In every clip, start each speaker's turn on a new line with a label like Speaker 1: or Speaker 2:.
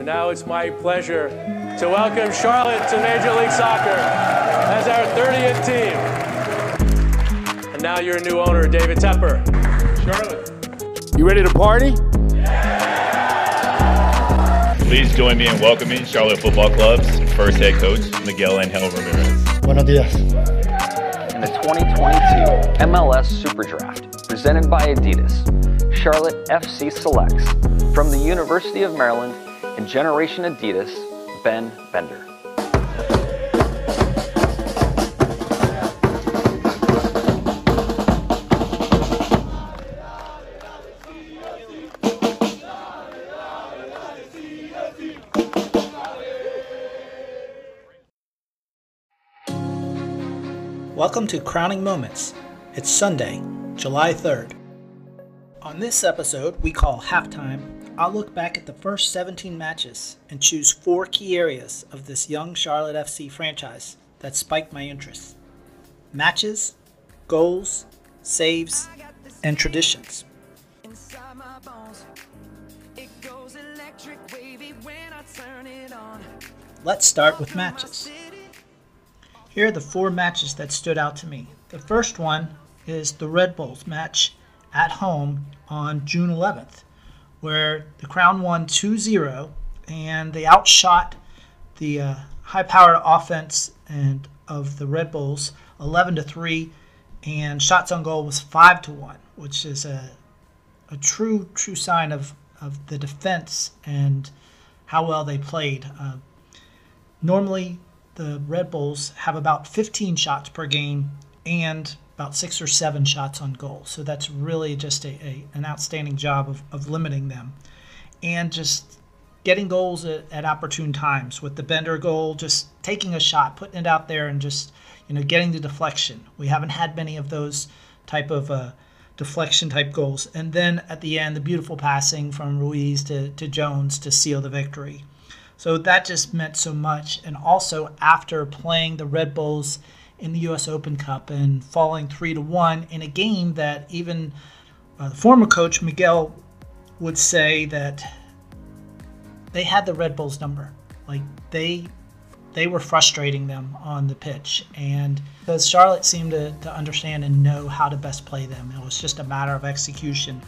Speaker 1: Now it's my pleasure to welcome Charlotte to Major League Soccer as our 30th team. And now your new owner, David Tepper. Charlotte.
Speaker 2: You ready to party?
Speaker 3: Please join me in welcoming Charlotte Football Club's first head coach, Miguel Angel Ramirez.
Speaker 4: Buenos dias.
Speaker 5: In the 2022 MLS Super Draft, presented by Adidas, Charlotte FC selects from the University of Maryland and Generation Adidas, Ben Bender.
Speaker 6: Welcome to Crowning Moments. It's Sunday, July 3rd. On this episode, we call Halftime, I'll look back at the first 17 matches and choose four key areas of this young Charlotte FC franchise that spiked my interest matches, goals, saves, and traditions. Let's start with matches. Here are the four matches that stood out to me. The first one is the Red Bulls match at home on June 11th, where the Crown won 2 0 and they outshot the uh, high powered offense and of the Red Bulls 11 to 3 and shots on goal was 5 to 1 which is a, a true true sign of, of the defense and how well they played. Uh, normally the Red Bulls have about 15 shots per game and about six or seven shots on goal. So that's really just a, a an outstanding job of, of limiting them. And just getting goals at, at, opportune times with the Bender goal, just taking a shot, putting it out there and just, you know, getting the deflection. We haven't had many of those type of uh, deflection type goals. And then at the end, the beautiful passing from Ruiz to, to Jones to seal the victory. So that just meant so much. And also after playing the Red Bulls in the U.S. Open Cup and falling three to one in a game that even uh, the former coach Miguel would say that they had the Red Bulls number. Like they they were frustrating them on the pitch, and because Charlotte seemed to, to understand and know how to best play them, it was just a matter of execution.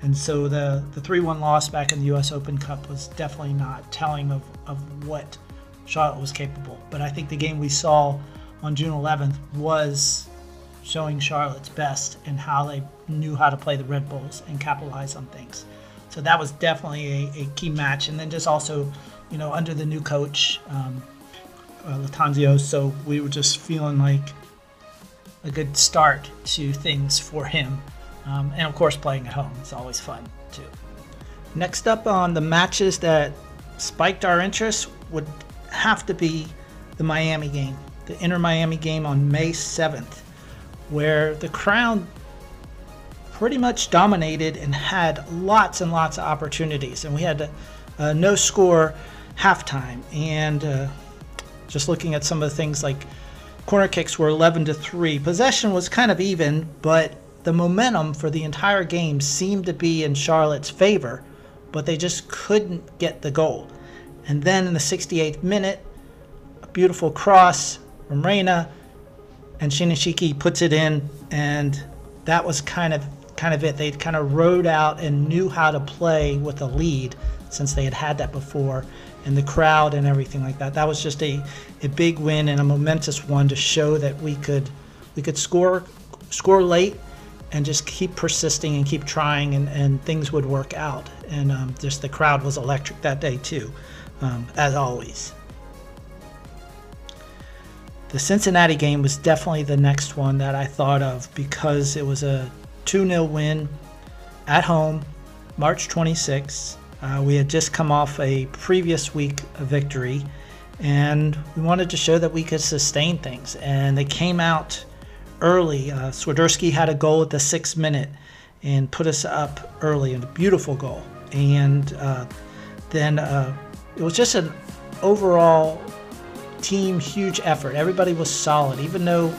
Speaker 6: And so the the three one loss back in the U.S. Open Cup was definitely not telling of of what Charlotte was capable. But I think the game we saw on June 11th was showing Charlotte's best and how they knew how to play the Red Bulls and capitalize on things. So that was definitely a, a key match. And then just also, you know, under the new coach, um, uh, Lattanzio, so we were just feeling like a good start to things for him. Um, and of course, playing at home is always fun too. Next up on the matches that spiked our interest would have to be the Miami game the Inter Miami game on May 7th, where the Crown pretty much dominated and had lots and lots of opportunities. And we had a, a no score halftime. And uh, just looking at some of the things like corner kicks were 11 to 3. Possession was kind of even, but the momentum for the entire game seemed to be in Charlotte's favor, but they just couldn't get the goal. And then in the 68th minute, a beautiful cross from Reyna, and Shinyashiki puts it in, and that was kind of kind of it. They kind of rode out and knew how to play with a lead since they had had that before, and the crowd and everything like that. That was just a, a big win and a momentous one to show that we could we could score score late and just keep persisting and keep trying and, and things would work out. And um, just the crowd was electric that day too, um, as always. The Cincinnati game was definitely the next one that I thought of because it was a 2 0 win at home, March 26. Uh, we had just come off a previous week of victory, and we wanted to show that we could sustain things. And they came out early. Uh, Swiderski had a goal at the sixth minute and put us up early, and a beautiful goal. And uh, then uh, it was just an overall team huge effort. Everybody was solid, even though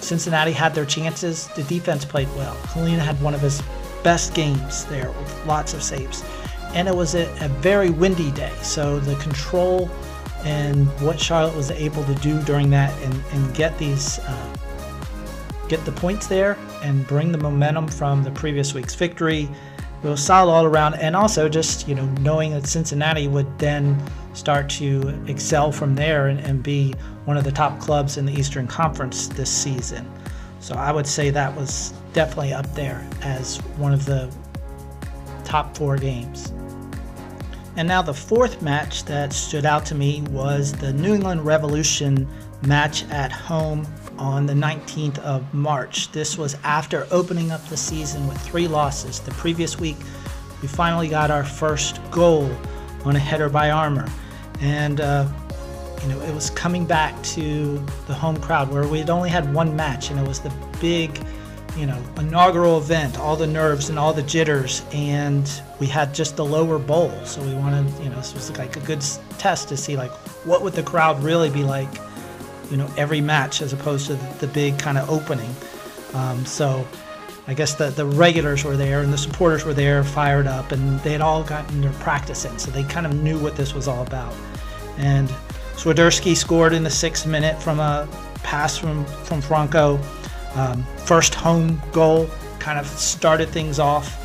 Speaker 6: Cincinnati had their chances. The defense played well. Kahlina had one of his best games there with lots of saves. and it was a, a very windy day. So the control and what Charlotte was able to do during that and, and get these uh, get the points there and bring the momentum from the previous week's victory. Was solid all around, and also just you know knowing that Cincinnati would then start to excel from there and, and be one of the top clubs in the Eastern Conference this season. So I would say that was definitely up there as one of the top four games. And now the fourth match that stood out to me was the New England Revolution match at home on the 19th of March. This was after opening up the season with three losses. The previous week, we finally got our first goal on a header by Armour. And, uh, you know, it was coming back to the home crowd where we had only had one match, and it was the big you know, inaugural event, all the nerves and all the jitters, and we had just the lower bowl. So we wanted, you know, this was like a good test to see like what would the crowd really be like, you know, every match as opposed to the, big kind of opening. Um, so I guess the, the regulars were there and the supporters were there, fired up, and they had all gotten their practice in, so they kind of knew what this was all about. And Swiderski scored in the sixth minute from a pass from, from Franco. Um, first home goal kind of started things off.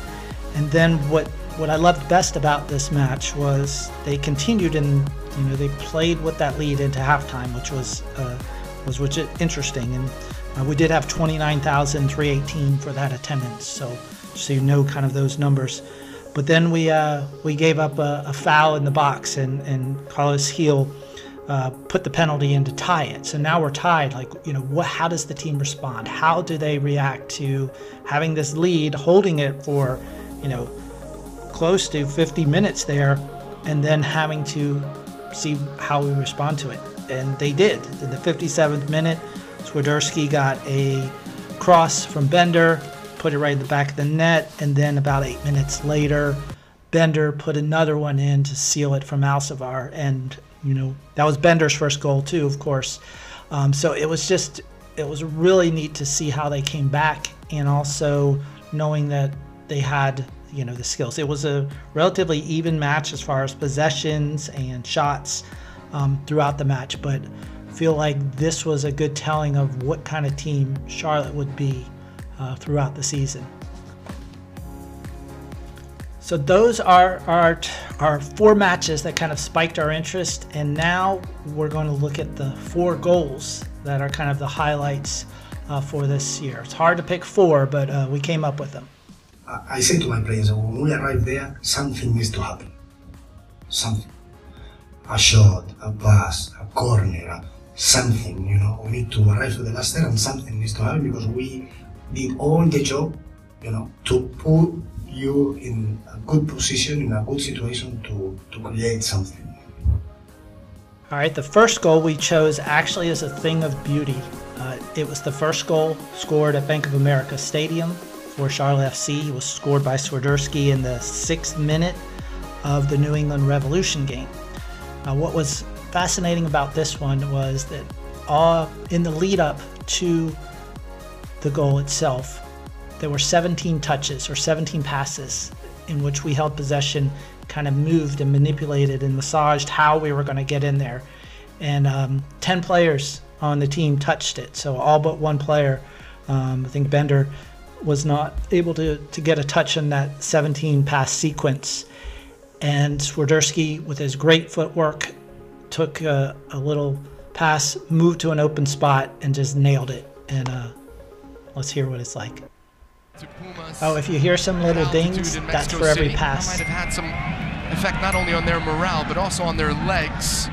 Speaker 6: And then what, what I loved best about this match was they continued and you know they played with that lead into halftime, which was uh, was which interesting. And uh, we did have 29,318 for that attendance, so so you know kind of those numbers. But then we uh, we gave up a, a, foul in the box, and and Carles Gil uh, put the penalty in to tie it. So now we're tied. Like, you know, what? How does the team respond? How do they react to having this lead, holding it for, you know, close to 50 minutes there, and then having to see how we respond to it? And they did. In the 57th minute, Swiderski got a cross from Bender, put it right in the back of the net, and then about eight minutes later, Bender put another one in to seal it from Alcivar, and you know, that was Bender's first goal too, of course. Um, so it was just, it was really neat to see how they came back, and also knowing that they had, you know, the skills. It was a relatively even match as far as possessions and shots um, throughout the match, but feel like this was a good telling of what kind of team Charlotte would be uh, throughout the season. So those are our, our four matches that kind of spiked our interest, and now we're going to look at the four goals that are kind of the highlights uh, for this year. It's hard to pick four, but uh, we came up with them.
Speaker 2: I say to my players, when we arrive there, something needs to happen. Something. A shot, a pass, a corner, something, you know. We need to arrive to the last there and something needs to happen because we did all the job, you know, to put you in a good position, in a good situation to, to create something.
Speaker 6: All right, the first goal we chose actually is a thing of beauty. Uh, it was the first goal scored at Bank of America Stadium for Charlotte FC. It was scored by Swiderski in the sixth minute of the New England Revolution game. Uh, what was fascinating about this one was that all in the lead up to the goal itself, there were 17 touches or 17 passes in which we held possession, kind of moved and manipulated and massaged how we were going to get in there. And um, 10 players on the team touched it. So all but one player, um, I think Bender, was not able to, to get a touch in that 17 pass sequence. And Swiderski, with his great footwork, took a, a, little pass, moved to an open spot, and just nailed it. And uh, let's hear what it's like. Oh, if you hear some little dings, that's for every City. pass.
Speaker 4: That might have had some effect not only on their morale, but also on their legs.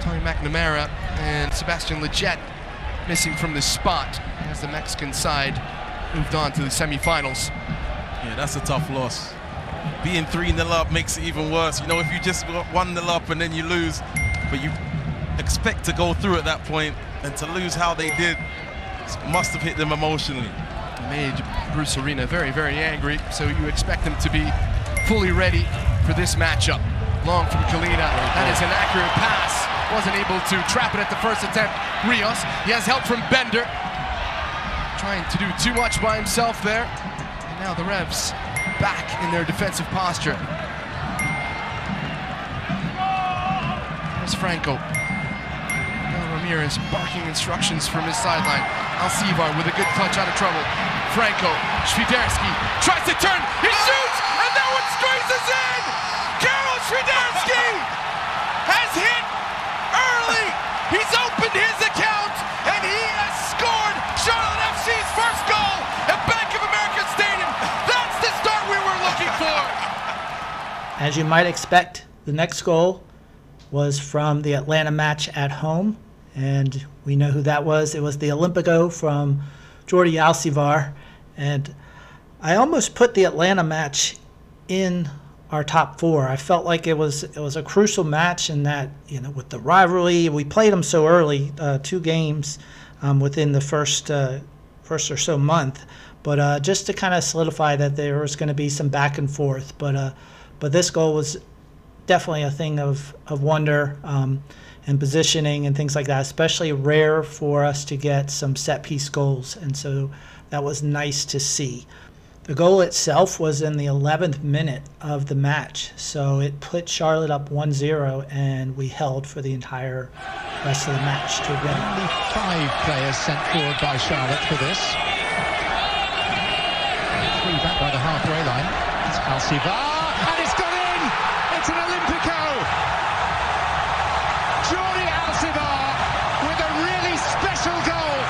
Speaker 4: Tommy McNamara and Sebastian Lletget missing from the spot as the Mexican side moved on to the semifinals.
Speaker 7: Yeah, that's a tough loss. Being 3-0 up makes it even worse. You know, if you just got 1-0 up and then you lose, but you expect to go through at that point, and to lose how they did must have hit them emotionally
Speaker 4: made Bruce Arena very, very angry. So you expect them to be fully ready for this matchup. Long from Kahlina. That is an accurate pass. Wasn't able to trap it at the first attempt. Rios. He has help from Bender. Trying to do too much by himself there. And now the Revs back in their defensive posture. There's Franco. Now Ramirez barking instructions from his sideline. Alcivar with a good clutch out of trouble. Franco, Świderski tries to turn, he shoots, and that one squeezes in! Karol Świderski
Speaker 6: As you might expect, the next goal was from the Atlanta match at home, and we know who that was. It was the Olympico from Jordy Alcivar, and I almost put the Atlanta match in our top four. I felt like it was it was a crucial match in that you know with the rivalry we played them so early, uh, two games um, within the first uh, first or so month, but uh, just to kind of solidify that there was going to be some back and forth. But uh, but this goal was definitely a thing of of wonder. Um, and positioning and things like that, especially rare for us to get some set piece goals. And so that was nice to see. The goal itself was in the 11th minute of the match, so it put Charlotte up 1 0, and we held for the entire rest of the match to win.
Speaker 8: Only five players sent forward by Charlotte for this. Three back by the halfway line. It's Alcivar, and it's gone in! It's an Olympico! Jordy Alcivar with a really special goal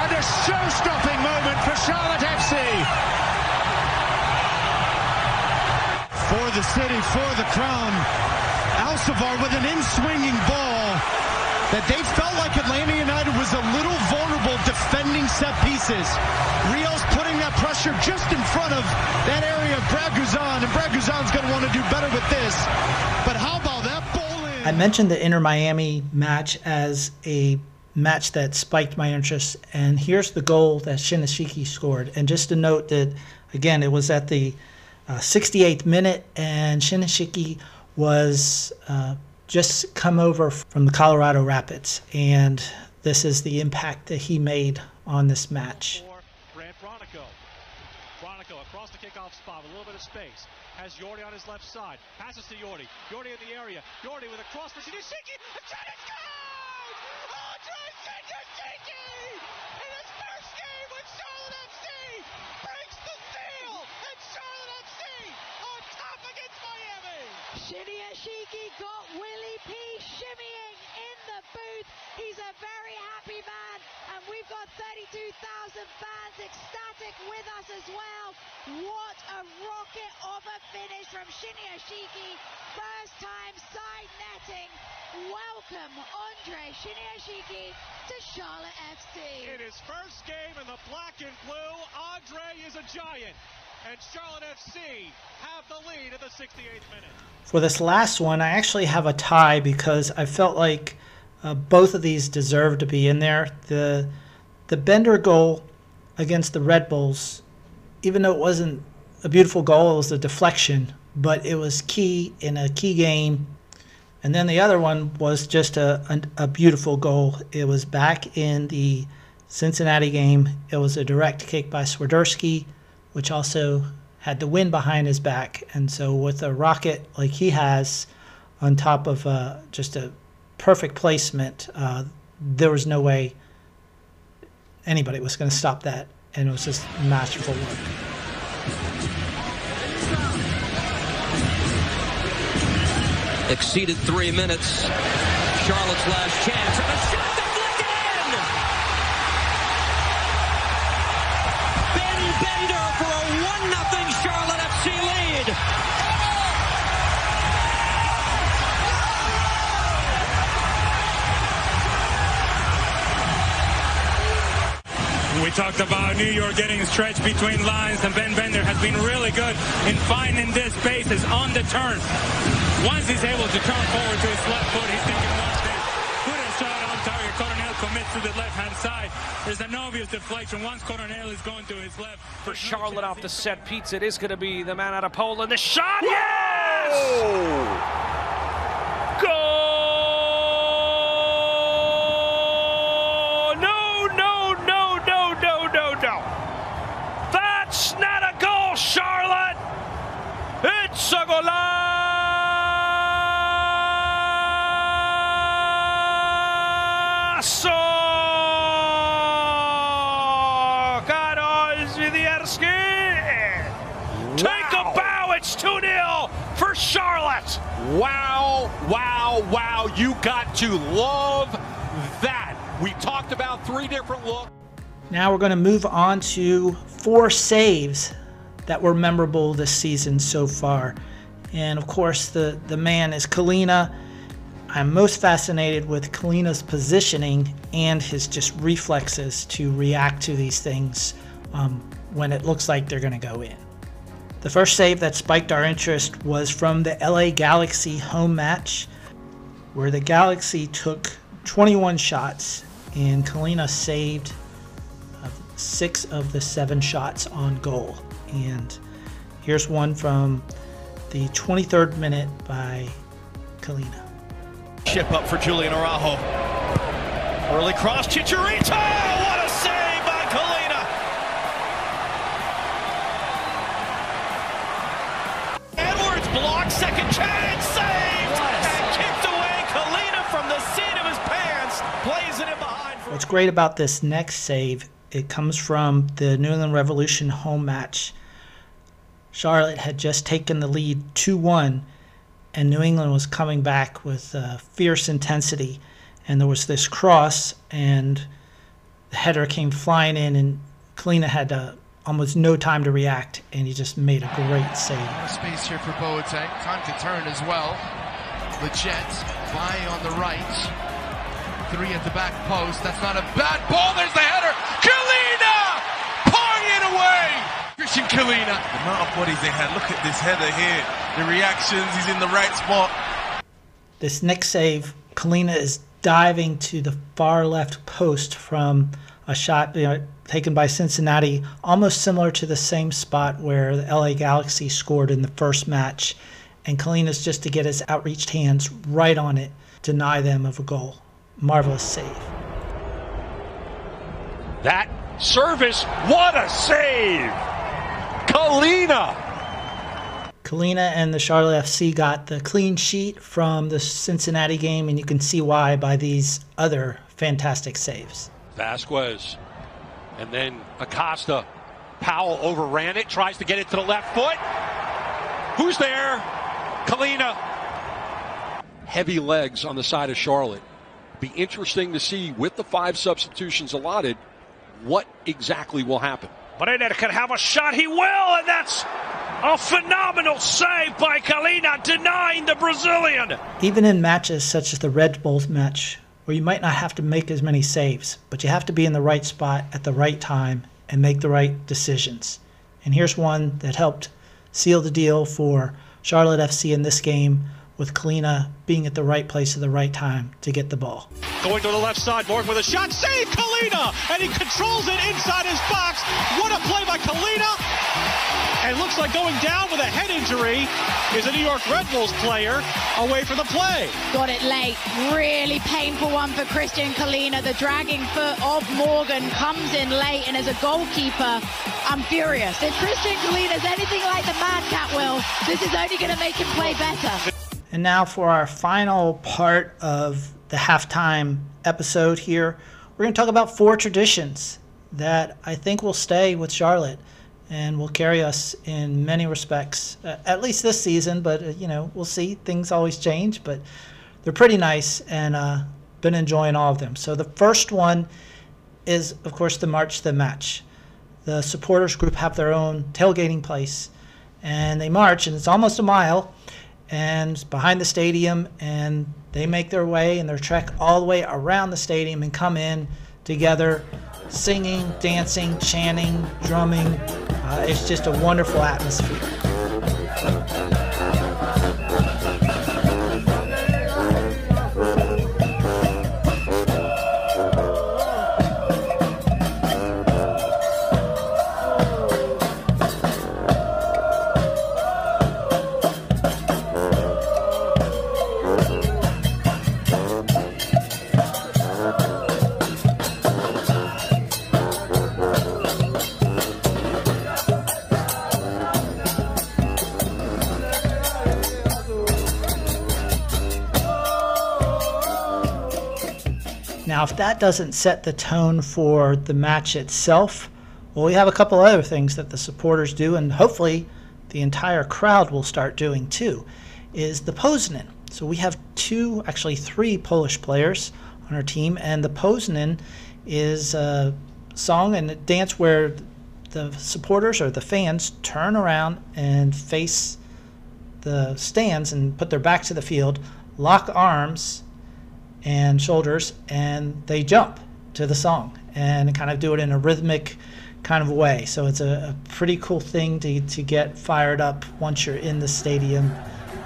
Speaker 8: and a show-stopping moment for Charlotte FC.
Speaker 9: For the city, for the crown, Alcivar with an in-swinging ball that they felt like Atlanta United was a little vulnerable defending set pieces. Rios putting that pressure just in front of that area of Brad Guzan, and Brad Guzan's going to want to do better with this. But how about that ball in?
Speaker 6: I mentioned the Inter Miami match as a match that spiked my interest, and here's the goal that Shinyashiki scored. And just to note that, again, it was at the uh, 68th minute, and Shinyashiki was uh, just come over from the Colorado Rapids, and this is the impact that he made on this match.
Speaker 10: Across the kickoff spot with a little bit of space. Has on his left side. Passes to in the area. With a cross for. And Shinyashiki! In his first game with Charlotte FC! Breaks the seal! And Charlotte FC on top against Miami!
Speaker 11: Shinyashiki got Willie P shimmying in the booth. He's a very happy man, and we've got 32,000 fans ecstatic with us as well. What a rocket of a finish from Shinyashiki. First time side netting. Welcome, Andre Shinyashiki to Charlotte FC.
Speaker 10: In his first game in the black and blue, Andre is a giant. And Charlotte FC have the lead at the 68th minute.
Speaker 6: For this last one, I actually have a tie because I felt like uh, both of these deserved to be in there. The the Bender goal against the Red Bulls, even though it wasn't a beautiful goal, it was a deflection, but it was key in a key game. And then the other one was just a, a, a beautiful goal. It was back in the Cincinnati game. It was a direct kick by Swiderski, which also had the wind behind his back. And so, with a rocket like he has on top of uh, just a perfect placement, uh, there was no way anybody was going to stop that. And it was just masterful work.
Speaker 12: Exceeded three minutes. Charlotte's last chance.
Speaker 13: Talked about New York getting stretched between lines, and Ben Bender has been really good in finding this spaces on the turn. Once he's able to turn forward to his left foot, he's taking one step. Put a shot on target. Coronel commits to the left-hand side. There's an obvious deflection. Once Coronel is going to his left.
Speaker 14: For Charlotte off the set piece, it is going to be the man out of Poland. The shot, yes! Goal! Basso! Karol Świderski! Take a bow, it's 2 0 for Charlotte!
Speaker 15: Wow, wow, wow. You got to love that. We talked about three different looks.
Speaker 6: Now we're going to move on to four saves that were memorable this season so far. And of course, the, the man is Kahlina. I'm most fascinated with Kahlina's positioning and his just reflexes to react to these things um, when it looks like they're going to go in. The first save that spiked our interest was from the LA Galaxy home match, where the Galaxy took 21 shots and Kalina saved six of the seven shots on goal. And here's one from the 23rd minute by Kahlina.
Speaker 16: Chip up for Julian Araujo. Early cross, Chicharito! What a save by Kahlina! Edwards blocks, second chance, saved! And kicked away Kahlina from the seat of his pants, plays it in behind.
Speaker 6: What's great about this next save, it comes from the New England Revolution home match. Charlotte had just taken the lead 2 1 and New England was coming back with uh, fierce intensity. And there was this cross, and the header came flying in, and Kahlina had uh, almost no time to react, and he just made a great save.
Speaker 4: More Space here for Boateng. Time to turn as well. Lletget by on the right. Three at the back post. That's not a bad ball. There's the header. Kahlina pouring it away. Christian Kahlina.
Speaker 7: The amount of bodies they had. Look at this header here. The reactions. He's in the right spot.
Speaker 6: This next save, Kahlina is diving to the far left post from a shot you know, taken by Cincinnati, almost similar to the same spot where the LA Galaxy scored in the first match. And Kahlina's just to get his outreached hands right on it, deny them of a goal. Marvelous save.
Speaker 15: That service, what a save! Kahlina!
Speaker 6: Kahlina and the Charlotte FC got the clean sheet from the Cincinnati game, and you can see why by these other fantastic saves.
Speaker 15: Vazquez. And then Acosta. Powell overran it, tries to get it to the left foot. Who's there? Kahlina. Heavy legs on the side of Charlotte. Be interesting to see with the five substitutions allotted what exactly will happen.
Speaker 14: Brenner can have a shot. He will, and that's a phenomenal save by Kahlina, denying the Brazilian.
Speaker 6: Even in matches such as the Red Bulls match, where you might not have to make as many saves, but you have to be in the right spot at the right time and make the right decisions. And here's one that helped seal the deal for Charlotte FC in this game with Kahlina being at the right place at the right time to get the ball.
Speaker 10: Going to the left side, Morgan with a shot. Save Kahlina, And he controls it inside his box. What a play by Kahlina! And looks like going down with a head injury is a New York Red Bulls player away from the play.
Speaker 11: Got it late. Really painful one for Christian Kahlina. The dragging foot of Morgan comes in late, and as a goalkeeper, I'm furious. If Christian Kahlina is anything like the Mad Cat will, this is only going to make him play better.
Speaker 6: And now for our final part of the halftime episode here, we're going to talk about four traditions that I think will stay with Charlotte and will carry us in many respects, uh, at least this season. But uh, you know, we'll see. Things always change, but they're pretty nice, and uh, been enjoying all of them. So the first one is, of course, the March the Match. The supporters group have their own tailgating place, and they march, and it's almost a mile and behind the stadium, and they make their way and their trek all the way around the stadium and come in together, singing, dancing, chanting, drumming. Uh, it's just a wonderful atmosphere. If that doesn't set the tone for the match itself, well, we have a couple other things that the supporters do, and hopefully the entire crowd will start doing too, is the Poznań. So we have two, actually three Polish players on our team, and the Poznań is a song and a dance where the supporters or the fans turn around and face the stands and put their back to the field, lock arms and shoulders, and they jump to the song and kind of do it in a rhythmic kind of way. So it's a, a pretty cool thing to, to get fired up once you're in the stadium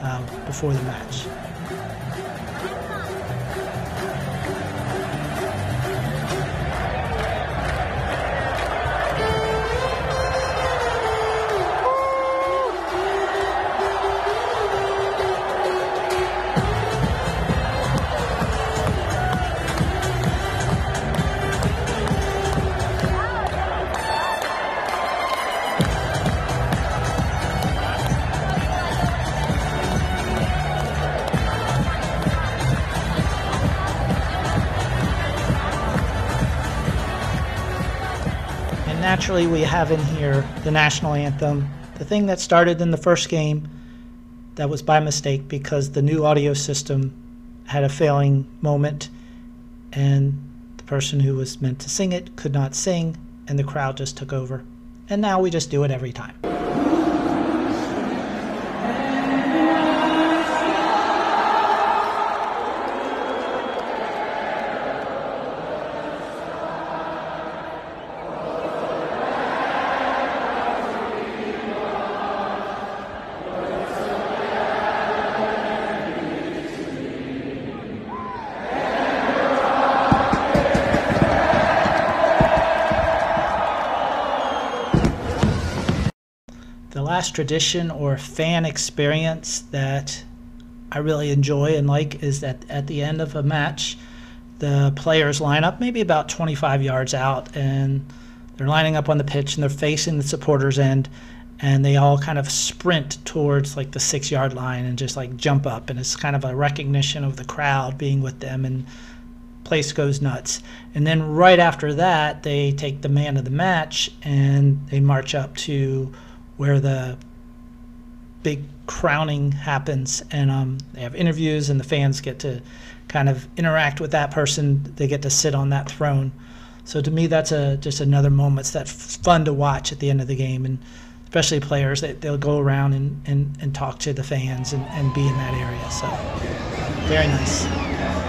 Speaker 6: uh, before the match. Naturally we have in here the national anthem, the thing that started in the first game that was by mistake because the new audio system had a failing moment and the person who was meant to sing it could not sing and the crowd just took over. And now we just do it every time. Last tradition or fan experience that I really enjoy and like is that at the end of a match, the players line up maybe about 25 yards out and they're lining up on the pitch and they're facing the supporters end and they all kind of sprint towards like the six yard line and just like jump up. And it's kind of a recognition of the crowd being with them and place goes nuts. And then right after that they take the man of the match and they march up to where the big crowning happens and um, they have interviews and the fans get to kind of interact with that person. They get to sit on that throne. So to me that's a just another moment that's fun to watch at the end of the game. And especially players they, they'll go around and, and, and talk to the fans and, and be in that area. So very nice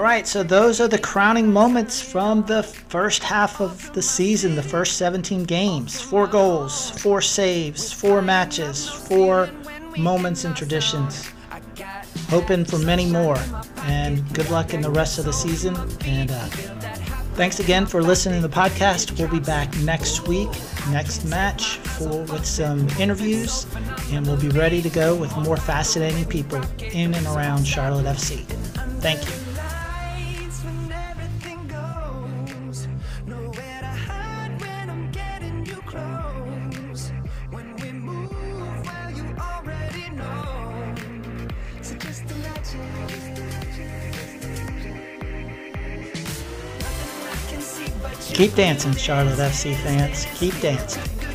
Speaker 6: All right, so those are the crowning moments from the first half of the season, the first 17 games. Four goals, four saves, four matches, four moments and traditions. Hoping for many more, and good luck in the rest of the season. And uh, thanks again for listening to the podcast. We'll be back next week, next match, for with some interviews, and we'll be ready to go with more fascinating people in and around Charlotte FC. Thank you. Keep dancing, Charlotte FC fans. Keep dancing.